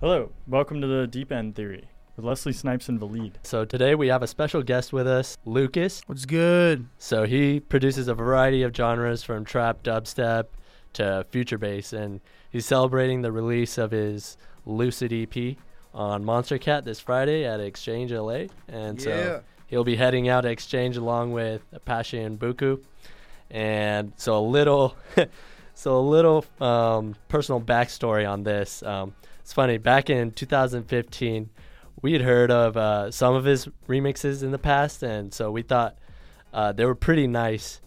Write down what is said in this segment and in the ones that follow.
Hello, welcome to the Deep End Theory with Leslie Snipes and Valid. So today we have a special guest with us, Lookas. What's good? So he produces a variety of genres from trap, dubstep to future bass, and he's celebrating the release of his Lucid EP on Monstercat this Friday at Exchange LA. And so he'll be heading out to Exchange along with Apashe and Buku. And so a little, so a little um, personal backstory on this. Um, it's funny. Back in 2015, we had heard of uh, some of his remixes in the past, and so we thought uh, they were pretty nice.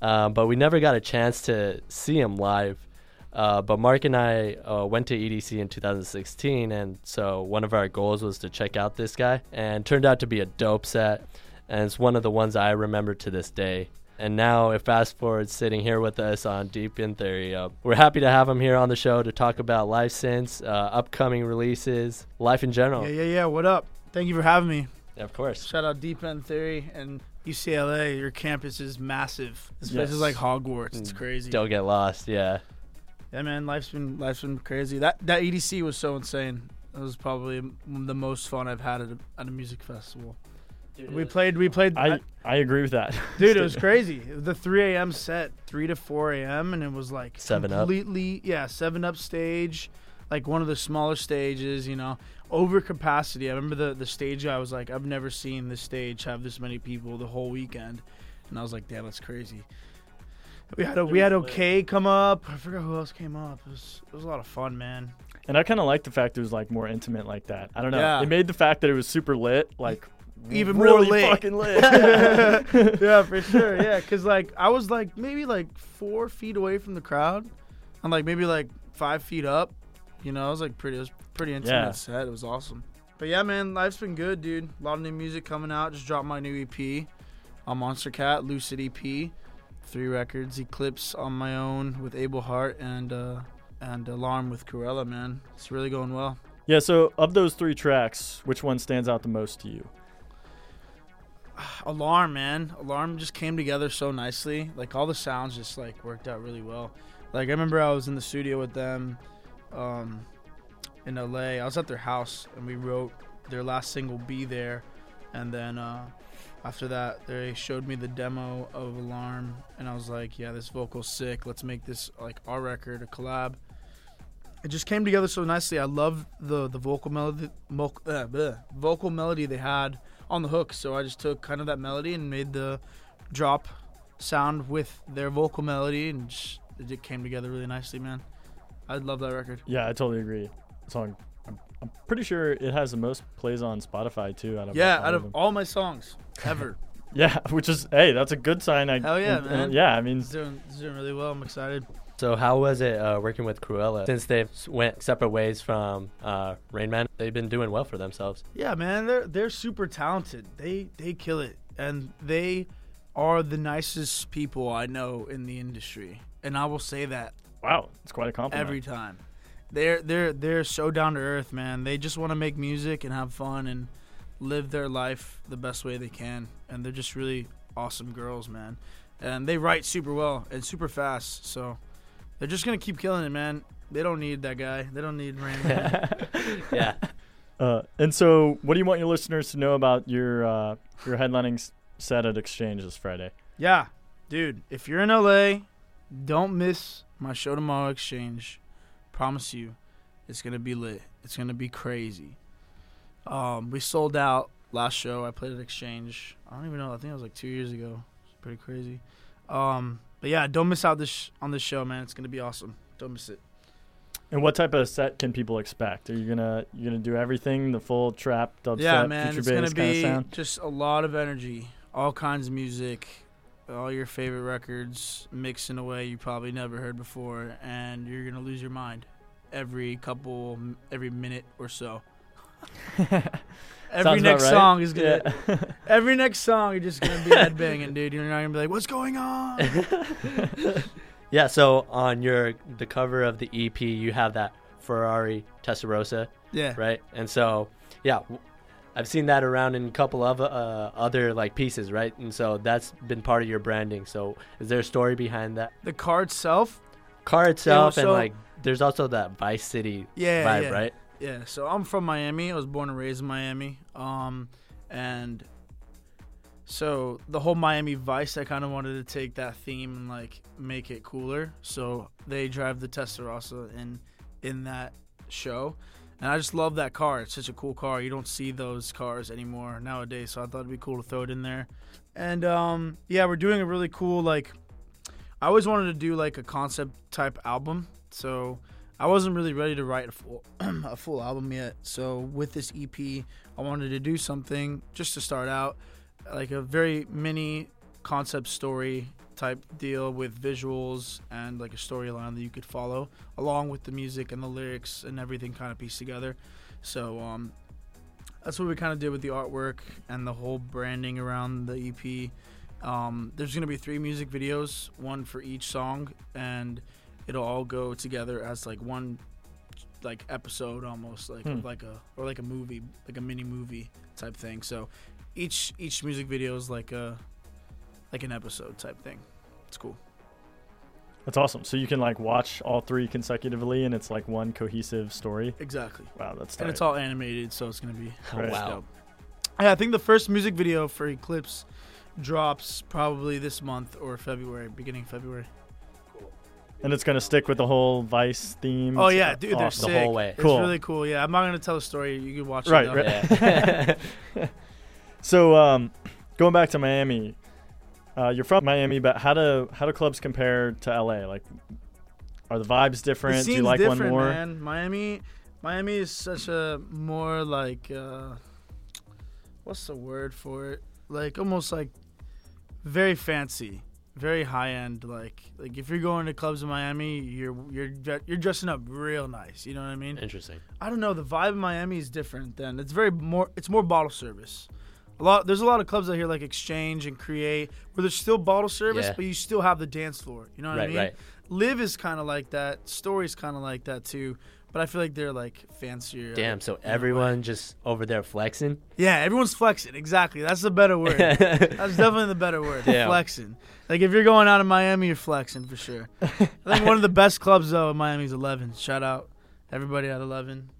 Uh, but we never got a chance to see him live. Uh, but Mark and I uh, went to EDC in 2016, and so one of our goals was to check out this guy, and turned out to be a dope set, and it's one of the ones I remember to this day. And now, if fast forward sitting here with us on Deep End Theory, uh, we're happy to have him here on the show to talk about life since, uh, upcoming releases, life in general. Yeah, yeah, yeah. What up? Thank you for having me. Yeah, of course. Shout out Deep End Theory and UCLA. Your campus is massive. This place Yes. is like Hogwarts. It's Mm, crazy. Don't get lost. Yeah. Yeah, man. Life's been life's been crazy. That that EDC was so insane. It was probably the most fun I've had at a, at a music festival. We played. We played. I, I agree with that. Dude, it was crazy. The 3 a.m. set, 3 to 4 a.m., and it was like Seven Up. completely, yeah, 7 Up stage, like one of the smaller stages, you know, over capacity. I remember the, the stage guy was like, I've never seen this stage have this many people the whole weekend. And I was like, damn, that's crazy. We had a, we had OK come up. I forgot who else came up. It was, it was a lot of fun, man. And I kind of like the fact it was like more intimate like that. I don't know. Yeah. It made the fact that it was super lit like Even more really lit. fucking lit. yeah, for sure. Yeah, because like I was like maybe like four feet away from the crowd, and like maybe like five feet up. You know, I was like pretty. It was pretty intimate Yeah. set. It was awesome. But yeah, man, life's been good, dude. A lot of new music coming out. Just dropped my new EP on Monstercat, Lucid EP, three records, Eclipse on my own with Abel Hart, and uh, and Alarm with Krewella. Man, it's really going well. yeah, so of those three tracks, which one stands out the most to you? Alarm, man. Alarm just came together so nicely. Like all the sounds just like worked out really well. Like I remember I was in the studio with them um, in LA. I was at their house and we wrote their last single "Be There," and then uh, after that they showed me the demo of Alarm, and I was like, "Yeah, this vocal's sick. Let's make this like our record, a collab." It just came together so nicely. I love the the vocal melody, mo- uh, vocal melody they had on the hook. So I just took kind of that melody and made the drop sound with their vocal melody, and just, it came together really nicely, man. I love that record. Yeah, I totally agree. Song, I'm, I'm pretty sure it has the most plays on Spotify too. Out of Yeah, all out of them. all my songs ever, yeah, which is hey, that's a good sign. I, Hell yeah, and- man. and yeah, I mean, it's doing, it's doing really well. I'm excited. So how was it uh, working with Krewella? Since they've went separate ways from uh, Rain Man, they've been doing well for themselves. Yeah, man, they're they're super talented. They they kill it, and they are the nicest people I know in the industry. And I will say that wow, it's quite a compliment. every time. They're they're they're so down to earth, man. They just want to make music and have fun and live their life the best way they can. And they're just really awesome girls, man. And they write super well and super fast. So they're just gonna keep killing it, man. They don't need that guy. They don't need Rain Man. yeah. Uh, and so, what do you want your listeners to know about your uh, your headlining set at Exchange this Friday? yeah, dude. If you're in LA, don't miss my show tomorrow. Exchange. Promise you, it's gonna be lit. It's gonna be crazy. Um, we sold out last show. I played at Exchange. I don't even know. I think it was like two years ago. It's pretty crazy. Um, but yeah, don't miss out this on this show, man. It's gonna be awesome. Don't miss it. And what type of set can people expect? Are you gonna you gonna do everything, the full trap, dubstep, yeah, man. future It's bass gonna kind of be sound? just a lot of energy, all kinds of music, all your favorite records mixed in a way you probably never heard before, and you're gonna lose your mind every couple, every minute or so. Every next right. song is gonna. Yeah. Every next song, you're just gonna be headbanging, dude. You're not gonna be like, "What's going on?" Yeah. So on your the cover of the EP, you have that Ferrari Testarossa, Yeah. right? And so yeah, I've seen that around in a couple of uh, other like pieces, right? And so that's been part of your branding. So is there a story behind that The car itself, car itself, and so- like there's also that Vice City yeah, vibe, yeah. right? Yeah, so I'm from Miami. I was born and raised in Miami. Um, and so the whole Miami Vice, I kind of wanted to take that theme and like make it cooler. So they drive the Testarossa in in that show, and I just love that car. It's such a cool car. You don't see those cars anymore nowadays, so I thought it'd be cool to throw it in there. And um, yeah, we're doing a really cool like. I always wanted to do like a concept type album, so I wasn't really ready to write a full a full album yet. So with this EP, I wanted to do something just to start out, like a very mini concept story type deal with visuals and like a storyline that you could follow along with the music and the lyrics and everything kind of pieced together. So um, that's what we kind of did with the artwork and the whole branding around the EP. Um, there's gonna be three music videos, one for each song, and it'll all go together as like one like episode almost like Hmm. like a or like a movie like a mini movie type thing so each each music video is like a like an episode type thing it's cool That's awesome. So you can like watch all three consecutively, and it's like one cohesive story. exactly Wow, that's and it's all animated so it's gonna be Right. wow. dope. yeah i think the first music video for eclipse drops probably this month or february beginning of february and it's gonna stick with the whole Vice theme. oh It's yeah dude they're awesome. The whole way. it's Cool. really cool yeah i'm not gonna tell a story you can watch Right, it right. Yeah. So um, going back to Miami, uh, you're from Miami, but how do how do clubs compare to LA? Like, are the vibes different? Do you like one more? man. Miami, Miami is such a more like, uh, what's the word for it? Like almost like very fancy, very high end. Like like if you're going to clubs in Miami, you're you're you're dressing up real nice. You know what I mean? Interesting. I don't know. The vibe in Miami is different. Then it's very more. It's more bottle service. A lot. There's a lot of clubs out here like Exchange and Create where there's still bottle service, Yeah. but you still have the dance floor. You know what I mean? right. Live is kind of like that. Story's kind of like that too. But I feel like they're like fancier. Damn. So in a way. everyone just over there flexing. Yeah, everyone's flexing. Exactly. That's the better word. That's definitely the better word. Damn. Flexing. Like if you're going out of Miami, you're flexing for sure. I think one of the best clubs though in Miami is Eleven. Shout out everybody at Eleven.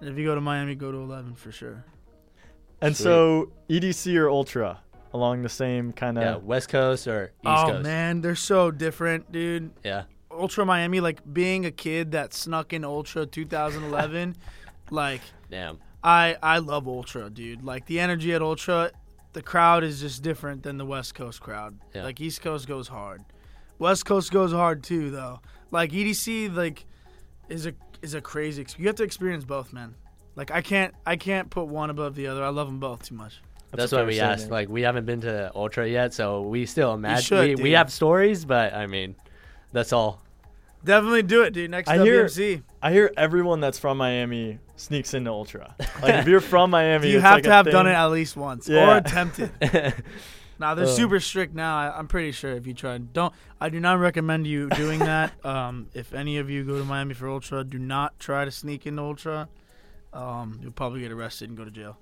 And if you go to Miami, go to Eleven for sure. And Sweet. so EDC or Ultra along the same kind yeah. of. West Coast or East oh Coast. man, they're so different, dude. Yeah. Ultra Miami, like being a kid that snuck in Ultra 2011, like Damn. I I love Ultra, dude. Like the energy at Ultra, the crowd is just different than the West Coast crowd. Yeah. Like East Coast goes hard, West Coast goes hard too, though. Like EDC, like is a is a crazy. Ex- you have to experience both, man. Like I can't I can't put one above the other. I love them both too much. That's, a why we statement. asked. Like, we haven't been to Ultra yet, so we still imagine. should, we, we have stories, but I mean, that's all. Definitely do it, dude. Next I hear- I hear everyone that's from Miami sneaks into Ultra. Like if you're from Miami, you have like to have done it at least once Yeah. or attempted. Nah, they're Uh. super strict now. I, I'm pretty sure if you try, don't. I do not recommend you doing that. um, if any of you go to Miami for Ultra, do not try to sneak into Ultra. Um, you'll probably get arrested and go to jail.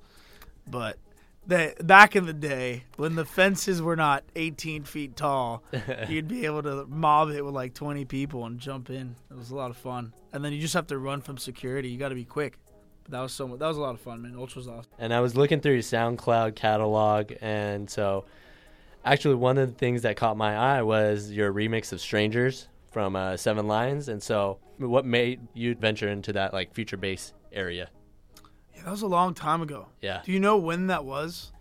But they, back in the day, when the fences were not 18 feet tall, you'd be able to mob it with like 20 people and jump in. It was a lot of fun. And then you just have to run from security. You got to be quick. But that was so. mu- That was a lot of fun, man. Ultra's awesome. and I was looking through your SoundCloud catalog, and so actually one of the things that caught my eye was your remix of "Strangers" from uh, Seven Lions. And so, what made you venture into that like future bass area? Yeah, that was a long time ago. Yeah, Do you know when that was?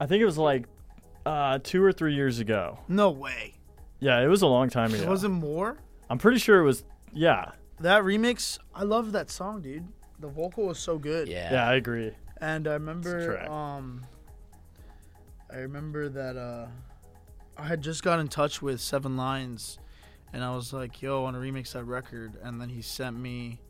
I think it was like uh, two or three years ago. No way. Yeah, it was a long time ago. It wasn't more. I'm pretty sure it was. Yeah, That remix, I love that song, dude. The vocal was so good. yeah, yeah, I agree. And I remember, um, I remember that uh, I had just got in touch with Seven Lions, and I was like, "Yo, I want to remix that record." And then he sent me.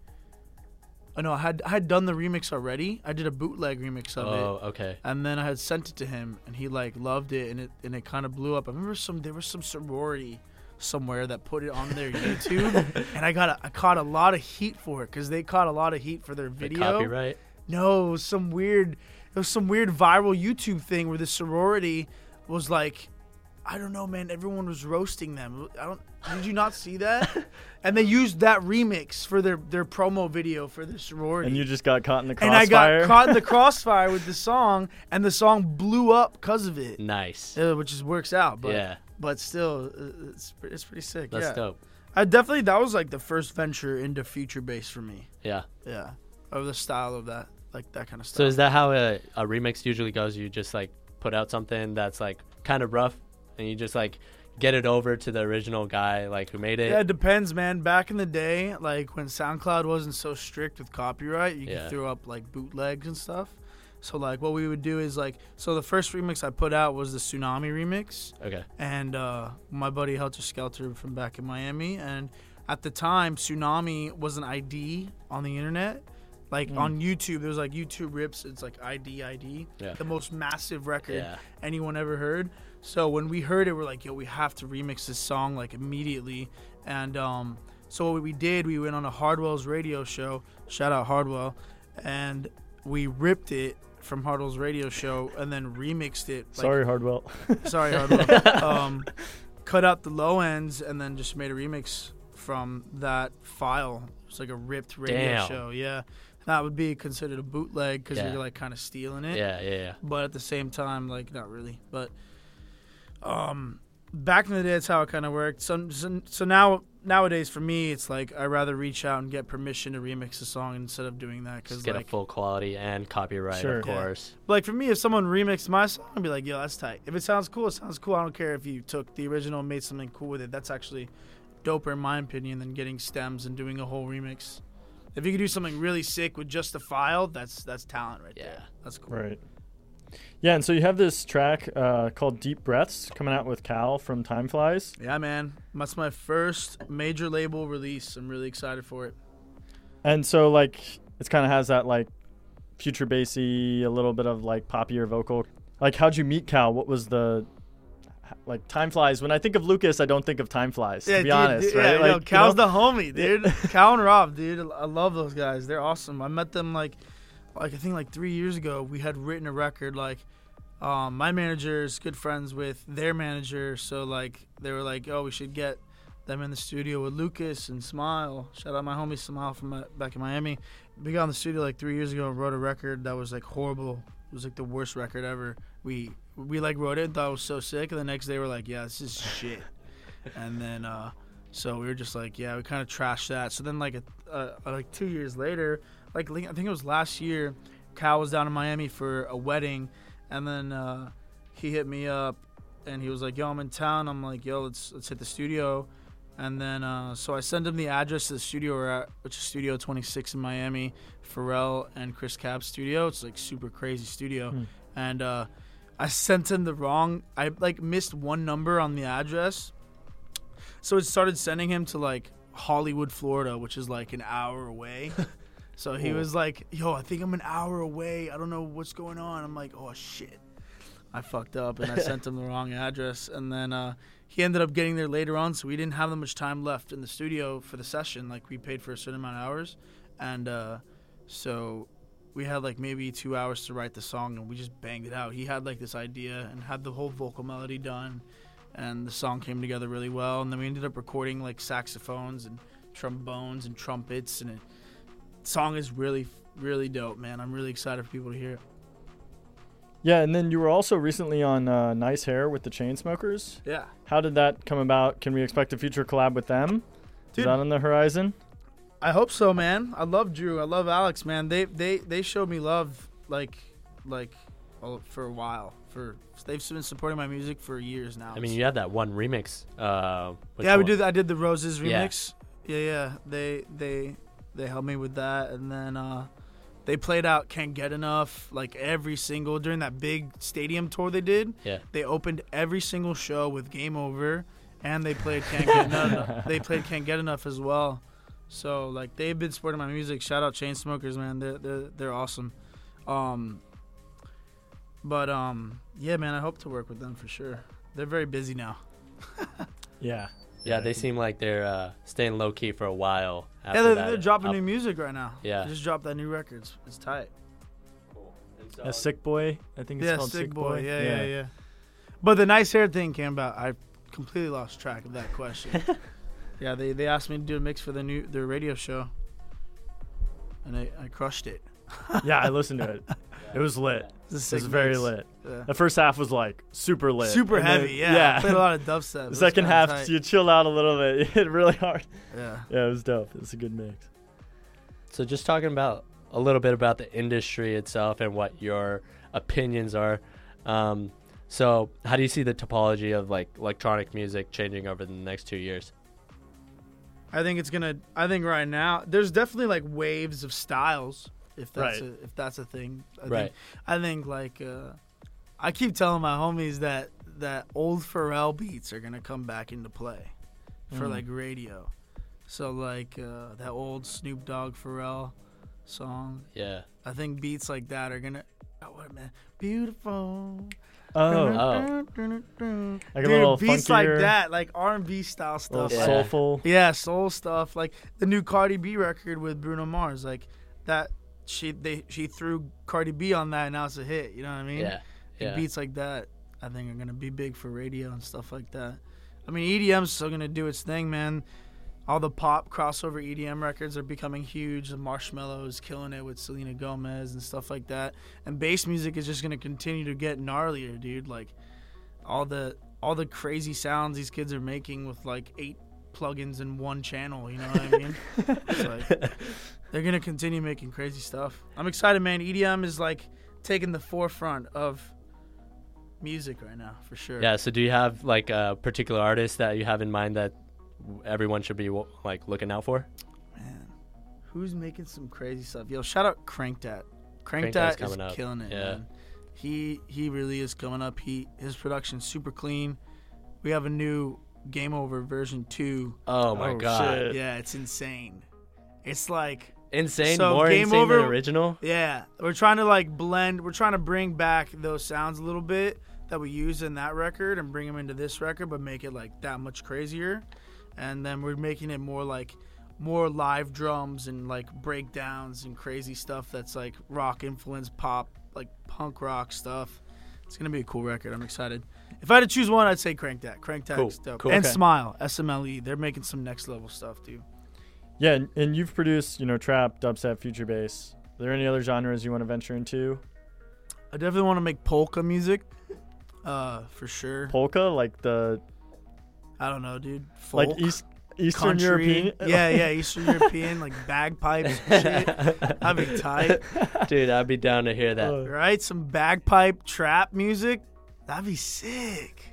Oh no, I had I had done the remix already. I did a bootleg remix of it. Oh, okay. and then I had sent it to him, and he like loved it, and it and it kind of blew up. I remember some there was some sorority somewhere that put it on their YouTube, and I got a, I caught a lot of heat for it because they caught a lot of heat for their The video. copyright. No, it was some weird, it was some weird viral YouTube thing where the sorority was like, I don't know, man. Everyone was roasting them. I don't. Did you not see that? and they used that remix for their their promo video for the sorority. And you just got caught in the and I crossfire. got caught in the crossfire with the song, and the song blew up because of it, Nice. uh, which just works out. But yeah, but still, uh, it's it's pretty sick. that's yeah, dope. I definitely that was like the first venture into future bass for me. Yeah. Yeah, of the style of that, like that kind of stuff. So is that how a, a remix usually goes? You just like put out something that's like kind of rough, and you just like get it over to the original guy like who made it. Yeah, it depends, man. Back in the day, like when SoundCloud wasn't so strict with copyright, you Yeah. could throw up like bootlegs and stuff. So like what we would do is like so the first remix I put out was the Tsunami remix Okay. and uh, my buddy Helter Skelter from back in Miami and at the time Tsunami was an ID on the internet. Like Mm. on YouTube, there was like YouTube rips. It's like ID ID, Yeah. the most massive record Yeah. anyone ever heard. So when we heard it, we're like, yo, we have to remix this song like immediately. And um, so what we did, we went on a Hardwell's radio show. Shout out Hardwell, and we ripped it from Hardwell's radio show and then remixed it. Like, Sorry, Hardwell. sorry, Hardwell. um, cut out the low ends and then just made a remix from that file. It's like a ripped radio Damn. show. Yeah, that would be considered a bootleg because Yeah. you're like kind of stealing it Yeah. Yeah. Yeah. but at the same time, like not really. But um, back in the day, that's how it kind of worked. So, so so now nowadays for me, it's like I rather reach out and get permission to remix a song instead of doing that because Just get like a full quality and copyright, Sure. of Yeah. course. like for me, if someone remixed my song, I'd be like, yo, that's tight. If it sounds cool, it sounds cool. I don't care if you took the original and made something cool with it. That's actually doper in my opinion than getting stems and doing a whole remix. If you could do something really sick with just the file, that's that's talent right Yeah. there. That's cool. Right. Yeah, and so you have this track uh, called Deep Breaths coming out with Cal from Time Flies. Yeah, man. That's my first major label release. I'm really excited for it. And so like it kind of has that like future bassy, a little bit of like poppier vocal. Like how'd you meet Cal? What was the like Time Flies? When I think of Lookas, I don't think of Time Flies. to be dude, honest, dude, right? Yeah, like, yo, you Cal's know? the homie, dude. Cal and Rob, dude. I love those guys. They're awesome. I met them like, like I think like three years ago. We had written a record. Like, um, my manager is good friends with their manager, so like they were like, oh, we should get them in the studio with Lookas and Smile. Shout out my homie Smile from uh, back in Miami. We got in the studio like three years ago and wrote a record that was like horrible. It was like the worst record ever. We we like wrote it and thought it was so sick, and the next day we're like, yeah, this is shit. and then uh, so we were just like, yeah, we kind of trashed that. So then like a, uh, like two years later, like I think it was last year, Cal was down in Miami for a wedding, and then uh, he hit me up and he was like, yo, I'm in town. I'm like, yo, let's let's hit the studio. And then, uh, so I send him the address to the studio we're at, which is Studio 26 in Miami, Pharrell and Chris Cab's studio. It's like super crazy studio. Hmm. And uh, I sent him the wrong, I like missed one number on the address. So it started sending him to like Hollywood, Florida, which is like an hour away. so he was like, yo, I think I'm an hour away. I don't know what's going on. I'm like, oh shit. I fucked up and I sent him the wrong address. And then uh, he ended up getting there later on, so we didn't have that much time left in the studio for the session. Like we paid for a certain amount of hours, and uh, so we had like maybe two hours to write the song, and we just banged it out. He had like this idea and had the whole vocal melody done, and the song came together really well. And then we ended up recording like saxophones and trombones and trumpets, and it song is really really dope, man. I'm really excited for people to hear it. Yeah, and then you were also recently on uh, Nice Hair with the Chainsmokers. Yeah. How did that come about? Can we expect a future collab with them? Dude. Is that on the horizon? I hope so, man. I love Drew. I love Alex, man. They they they showed me love like like oh, for a while. For they've been supporting my music for years now. I mean, you had that one remix. Uh, which yeah, we one- did. I did the Roses Yeah. remix. Yeah. yeah, They they they helped me with that, and then uh, they played out "Can't Get Enough" like every single during that big stadium tour they did. Yeah. They opened every single show with "Game Over," and they played "Can't Get Enough." They played "Can't Get Enough" as well. So like they've been supporting my music. Shout out Chainsmokers, man. They're they're they're awesome. Um, but um, yeah, man. I hope to work with them for sure. They're very busy now. Yeah. Yeah, they seem like they're uh, staying low key for a while. Yeah, they're, that they're dropping up- new music right now. Yeah. They just dropped that new record. It's, it's tight. And so- A Sick Boy, I think it's Yeah, called Sick Boy. Yeah, yeah, yeah, But the nice hair thing came about. I completely lost track of that question. yeah, they, they asked me to do a mix for the new their radio show, and I, I crushed it. yeah, I listened to it. It was lit. It's a It sick was very lit. Yeah. The first half was like super lit. Super and then- heavy, yeah. I played a lot of dubstep. It The second half, tight. you chilled out a little bit. You hit really hard. Yeah. Yeah, it was dope. It was a good mix. So just talking about a little bit about the industry itself and what your opinions are. Um, so how do you see the topology of like electronic music changing over the next two years? I think it's gonna. I think right now there's definitely like waves of styles. If that's Right. a, if that's a thing. I Right. Think, I think like uh, I keep telling my homies that that old Pharrell beats are gonna come back into play for Mm. like radio. So like uh, that old Snoop Dogg Pharrell song. Yeah. I think beats like that are gonna. Oh, what man, beautiful. Oh, Oh. Dude, Like a little beats like that, like R and B style stuff. Yeah. soulful. Yeah, soul stuff like the new Cardi B record with Bruno Mars, like that. She they she threw Cardi B on that, and now it's a hit. You know what I mean? Yeah. Like, Yeah. beats like that, I think, are gonna be big for radio and stuff like that. I mean, EDM's still gonna do its thing, man. All the pop crossover EDM records are becoming huge. The Marshmello is killing it with Selena Gomez and stuff like that. And bass music is just gonna continue to get gnarlier, dude. Like all the all the crazy sounds these kids are making with like eight plugins in one channel. You know what I mean? It's like they're gonna continue making crazy stuff. I'm excited, man. EDM is like taking the forefront of music right now, for sure. Yeah. So do you have like a particular artist that you have in mind that everyone should be like looking out for? Man, who's making some crazy stuff? Yo, shout out Crankdat. Crank Crankdat is up. killing it, Yeah. man. He he really is coming up. He his production's super clean. We have a new Game Over version two. Oh my Oh, god. shit. Yeah, it's insane. It's like Insane. So, More Game insane Over- than original. Yeah, we're trying to like blend. We're trying to bring back those sounds a little bit that we used in that record and bring them into this record, but make it like that much crazier. And then we're making it more like more live drums and like breakdowns and crazy stuff that's like rock influence, pop, like punk rock stuff. It's gonna be a cool record. I'm excited. If I had to choose one, I'd say Crankdat. Crank That Cool, dope. cool. And Okay. Smile, SMLE. They're making some next level stuff too. Yeah, and, and you've produced, you know, trap, dubstep, future bass. Are there any other genres you want to venture into? I definitely want to make polka music, uh, for sure. Polka, like the I don't know, dude. Folk, like East Eastern country. European. Yeah, yeah, Eastern European, like bagpipes and shit. That'd be tight, Dude, I'd be down to hear that. Uh, right? Some bagpipe trap music. That'd be sick.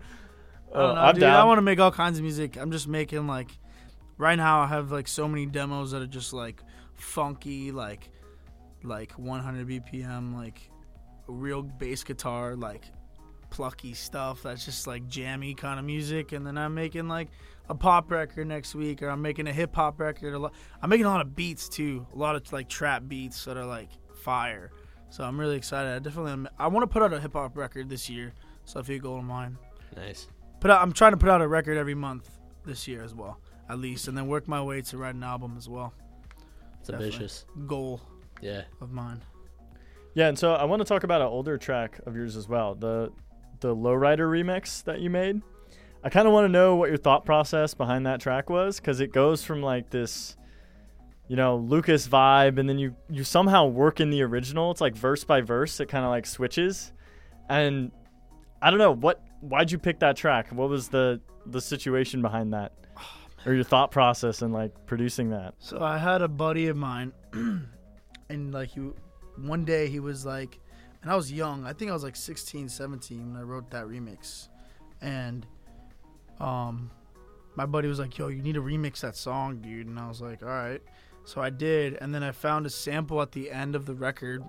I Oh, don't know, I'm dude. I want to make all kinds of music. I'm just making like, right now I have like so many demos that are just like funky, like, like 100 BPM, like real bass guitar, like plucky stuff that's just like jammy kind of music. And then I'm making like a pop record next week, or I'm making a hip hop record. A lot, I'm making a lot of beats too, a lot of like trap beats that are like fire. So I'm really excited. I definitely, am, I want to put out a hip hop record this year. So if you go to mine Nice. put out, I'm trying to put out a record every month this year as well, at least, and then work my way to write an album as well. It's Definitely. ambitious. Goal Yeah. of mine. Yeah, and so I want to talk about an older track of yours as well, the the Lowrider remix that you made. I kind of want to know what your thought process behind that track was, because it goes from like this, you know, Lookas vibe, and then you you somehow work in the original. It's like verse by verse. It kind of like switches, and I don't know what. Why'd you pick that track? What was the the situation behind that, or your thought process in like producing that? So I had a buddy of mine, and like he, one day he was like, and I was young. I think I was like 16, 17 when I wrote that remix, and um, my buddy was like, "Yo, you need to remix that song, dude." And I was like, "All right." So I did, and then I found a sample at the end of the record,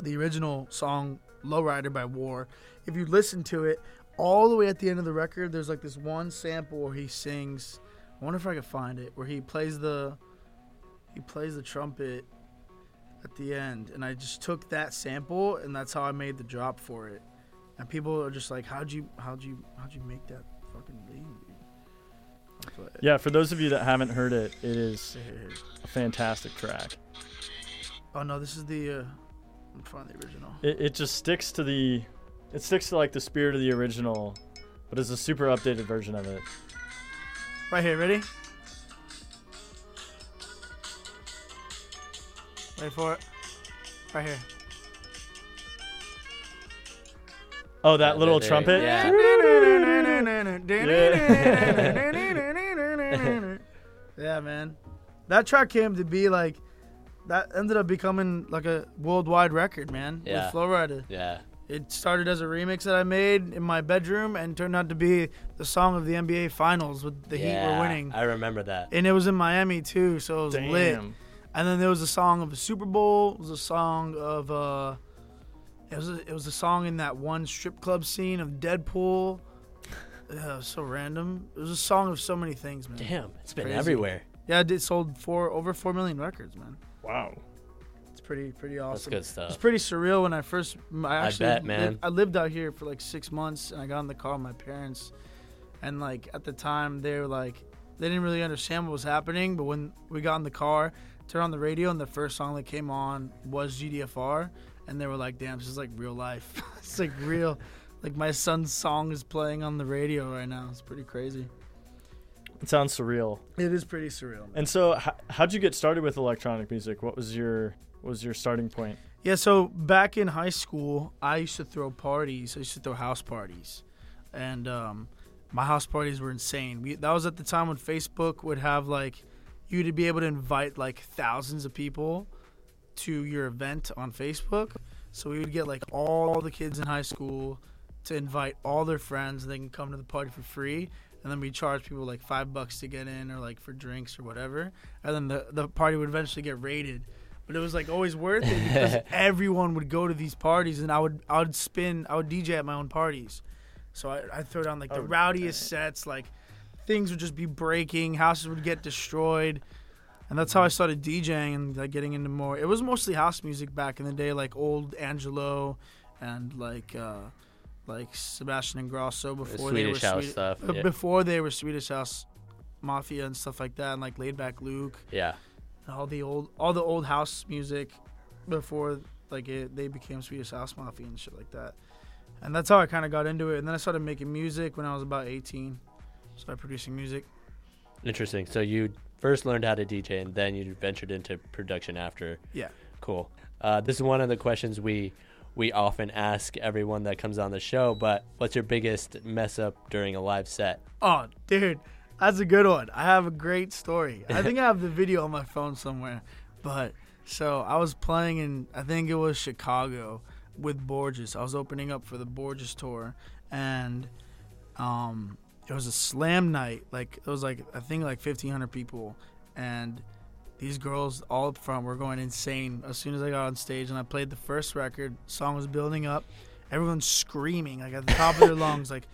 the original song "Lowrider" by War. If you listen to it, all the way at the end of the record, there's like this one sample where he sings. I wonder if I could find it where he plays the he plays the trumpet at the end, and I just took that sample, and that's how I made the drop for it. And people are just like, "How'd you how'd you how'd you make that fucking thing?" Dude? I was like, Yeah, for those of you that haven't heard it, it is a fantastic track. Oh no, this is the. Uh, I'm finding the original. it, it just sticks to the It sticks to like the spirit of the original, but it's a super updated version of it. Right here, ready? Wait for it. Right here. Oh, that little trumpet. yeah. yeah, man. That track came to be like that ended up becoming like a worldwide record, man. Yeah. With Flo Rida. Yeah. It started as a remix that I made in my bedroom and turned out to be the song of the NBA Finals with the Heat were winning. I remember that. And it was in Miami too, so it was Damn. lit. And then there was a song of the Super Bowl. It was a song of uh, it was a, it was a song in that one strip club scene of Deadpool. Yeah, it was so random. It was a song of so many things, man. Damn, it's been Crazy. everywhere. Yeah, it sold four over four million records, man. Wow. It's pretty pretty That's awesome. good It's pretty surreal when I first. I actually bet, man. lived- I lived out here for like six months, and I got in the car with my parents, and like at the time they were like they didn't really understand what was happening. But when we got in the car, turned on the radio, and the first song that came on was GDFR, and they were like, "Damn, this is like real life. it's like real." Like my son's song is playing on the radio right now. It's pretty crazy. It sounds surreal. It is pretty surreal. Man. And so, h- how'd you get started with electronic music? What was your what was your starting point? Yeah, so back in high school, I used to throw parties. I used to throw house parties, and um, my house parties were insane. We, that was at the time when Facebook would have like you'd be able to invite like thousands of people to your event on Facebook. So we would get like all the kids in high school to invite all their friends, and they can come to the party for free. And then we charge people like five bucks to get in, or like for drinks or whatever. And then the the party would eventually get raided but it was like always worth it because everyone would go to these parties and I would I would spin I would DJ at my own parties, so I I'd throw down like the Oh, rowdiest sets like things would just be breaking houses would get destroyed, and that's how I started DJing and like getting into more. It was mostly house music back in the day like old Angello, and like uh, like Sebastian Ingrosso before they were Swedish house Swedi- stuff, uh, yeah. before they were Swedish House Mafia and stuff like that and like Laid Back Luke Yeah. All the old all the old house music before like it, they became Swedish House Mafia and shit like that. And that's how I kind of got into it. And then I started making music when I was about 18. Started producing music. Interesting. So you first learned how to DJ and then you ventured into production after. Yeah. Cool. Uh, this is one of the questions we we often ask everyone that comes on the show. But what's your biggest mess up during a live set? Oh, dude, that's a good one. I have a great story. I think I have the video on my phone somewhere. But so I was playing in, I think it was Chicago with Borgeous. I was opening up for the Borgeous tour, and um, it was a slam night. Like it was like I think like fifteen hundred people, and these girls all up front were going insane as soon as I got on stage and I played the first record. Song was building up, everyone's screaming like at the top of their lungs, like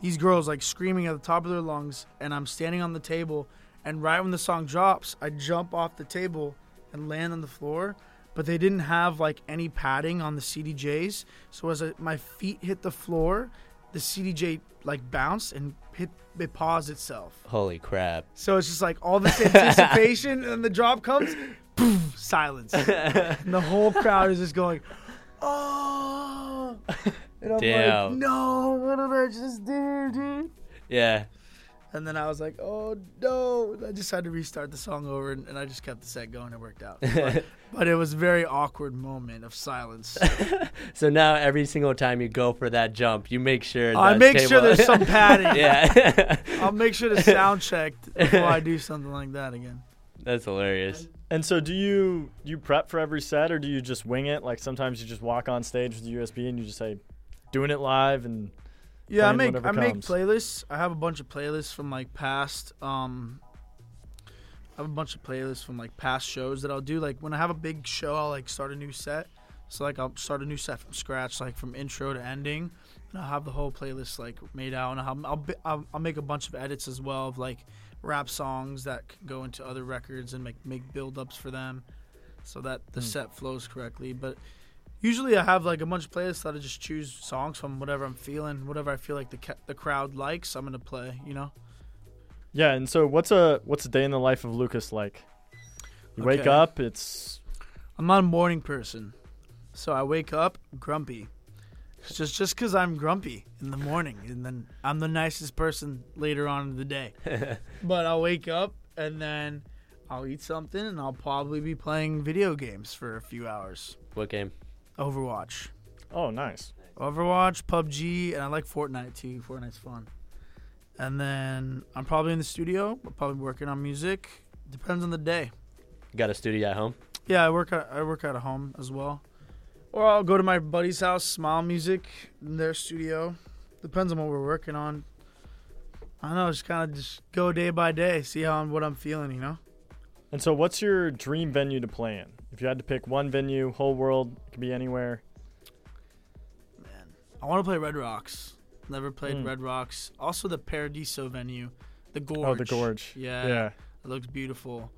these girls like screaming at the top of their lungs, and I'm standing on the table, and right when the song drops, I jump off the table and land on the floor. But they didn't have like any padding on the CDJs, so as I, my feet hit the floor, the CDJ like bounced and hit it paused itself. Holy crap! So it's just like all this anticipation, and the drop comes, poof, silence, and the whole crowd is just going, "Oh!" And I'm Damn. like, "No, what did I just do, dude?" Yeah. And then I was like, "Oh no!" And I just had to restart the song over, and, and I just kept the set going. It worked out, but, but it was a very awkward moment of silence. So now every single time you go for that jump, you make sure. I that make sure there's some padding. yeah. I'll make sure to sound check before I do something like that again. That's hilarious. And so, do you you prep for every set, or do you just wing it? Like sometimes you just walk on stage with the USB and you just say, "Doing it live," and Yeah, I make I make playlists. I have a bunch of playlists from like past. Um, I have a bunch of playlists from like past shows that I'll do. Like when I have a big show, I'll like start a new set. So like I'll start a new set from scratch, like from intro to ending, and I'll have the whole playlist like made out. And I'll I'll, I'll, I'll make a bunch of edits as well of like rap songs that can go into other records and make make build ups for them, so that the Hmm. set flows correctly. But Usually, I have like a bunch of playlists that I just choose songs from whatever I'm feeling, whatever I feel like the ca- the crowd likes. I'm gonna play. You know. yeah. And so, what's a what's a day in the life of Lookas like? You wake up, it's I'm not a morning person, so I wake up grumpy, It's just just because I'm grumpy in the morning, and then I'm the nicest person later on in the day. but I'll wake up and then I'll eat something, and I'll probably be playing video games for a few hours. what game? Overwatch, Oh, nice. Overwatch, PUBG, and I like Fortnite too. Fortnite's fun. And then I'm probably in the studio. I'm probably working on music. Depends on the day. You got a studio at home? Yeah, I work at I work at home as well, or I'll go to my buddy's house, Smile Music, in their studio. Depends on what we're working on. I don't know, just kind of just go day by day, see how I'm, what I'm feeling, you know. And so, what's your dream venue to play in? If you had to pick one venue, whole world, it could be anywhere. Man, I want to play Red Rocks. Never played Mm. Red Rocks. Also, the Paradiso venue, the Gorge. Oh, the Gorge. Yeah, Yeah. it looks beautiful.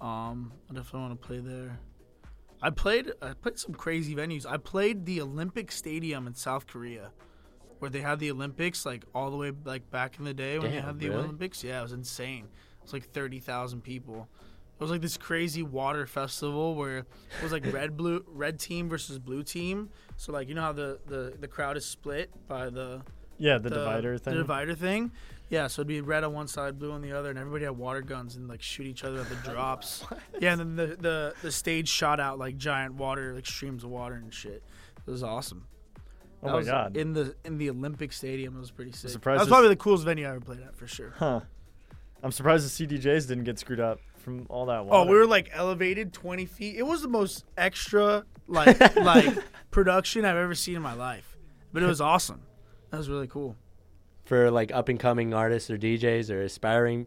Um, I definitely want to play there. I played I played some crazy venues. I played the Olympic Stadium in South Korea, where they had the Olympics like all the way like back in the day when they had the really? Olympics. Yeah, it was insane. It was like thirty thousand people. It was like this crazy water festival where it was like red blue red team versus blue team. So like you know how the the, the crowd is split by the Yeah, the, divider thing. the divider thing. Yeah, so it'd be red on one side, blue on the other, and everybody had water guns and like shoot each other at the drops. yeah, and then the, the the stage shot out like giant water, like streams of water and shit. It was awesome. oh That my was god. In the in the Olympic Stadium, it was pretty sick. that was probably the coolest venue I ever played at for sure. huh. I'm surprised the CDJs didn't get screwed up from all that Oh, we were like elevated twenty feet. It was the most extra like like production I've ever seen in my life, but it was awesome. That was really cool. For like up and coming artists or DJs or aspiring,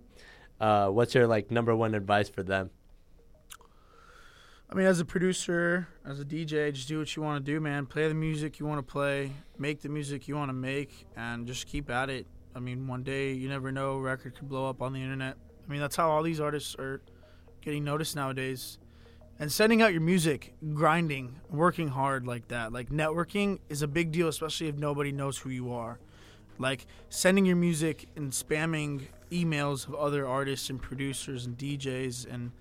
uh, what's your like number one advice for them? I mean, as a producer, as a DJ, just do what you want to do, man. Play the music you want to play, make the music you want to make, and just keep at it. I mean, one day you never know, a record could blow up on the internet. I mean, that's how all these artists are getting noticed nowadays. And sending out your music, grinding, working hard like that, like networking is a big deal, especially if nobody knows who you are. Like sending your music and spamming emails of other artists and producers and DJs and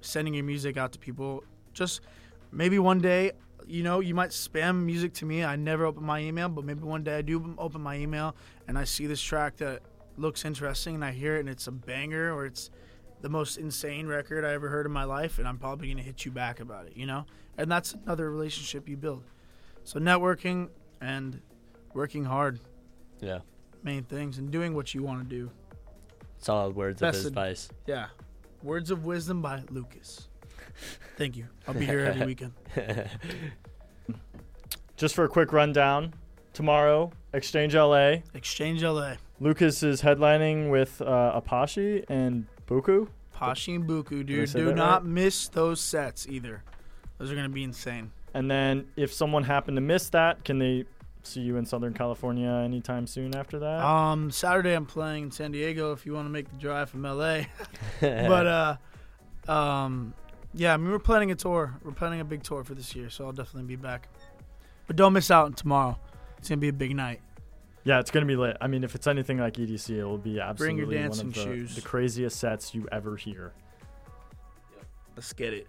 sending your music out to people just maybe one day you know you might spam music to me i never open my email but maybe one day i do open my email and i see this track that looks interesting and i hear it and it's a banger or it's the most insane record i ever heard in my life and i'm probably going to hit you back about it you know? And that's another relationship you build. So networking and working hard. Yeah, main things and doing what you want to do. Solid words That's of advice. yeah. Words of wisdom by Lookas. Thank you. I'll be here every weekend. Just for a quick rundown, tomorrow, Exchange LA. exchange la Lookas is headlining with uh, Apashe and Buku. Pashi and Buku, dude. Do not right? miss those sets either. Those are gonna be insane. And then if someone happened to miss that, can they see you in Southern California anytime soon after that? Um, Saturday I'm playing in San Diego. If you want to make the drive from LA, but uh, um, yeah, I mean we're planning a tour. We're planning a big tour for this year, so I'll definitely be back. But don't miss out on tomorrow. It's gonna be a big night. Yeah, it's gonna be lit. I mean, if it's anything like EDC, it will be absolutely dancing one of the, shoes. the craziest sets you ever hear. Let's get it.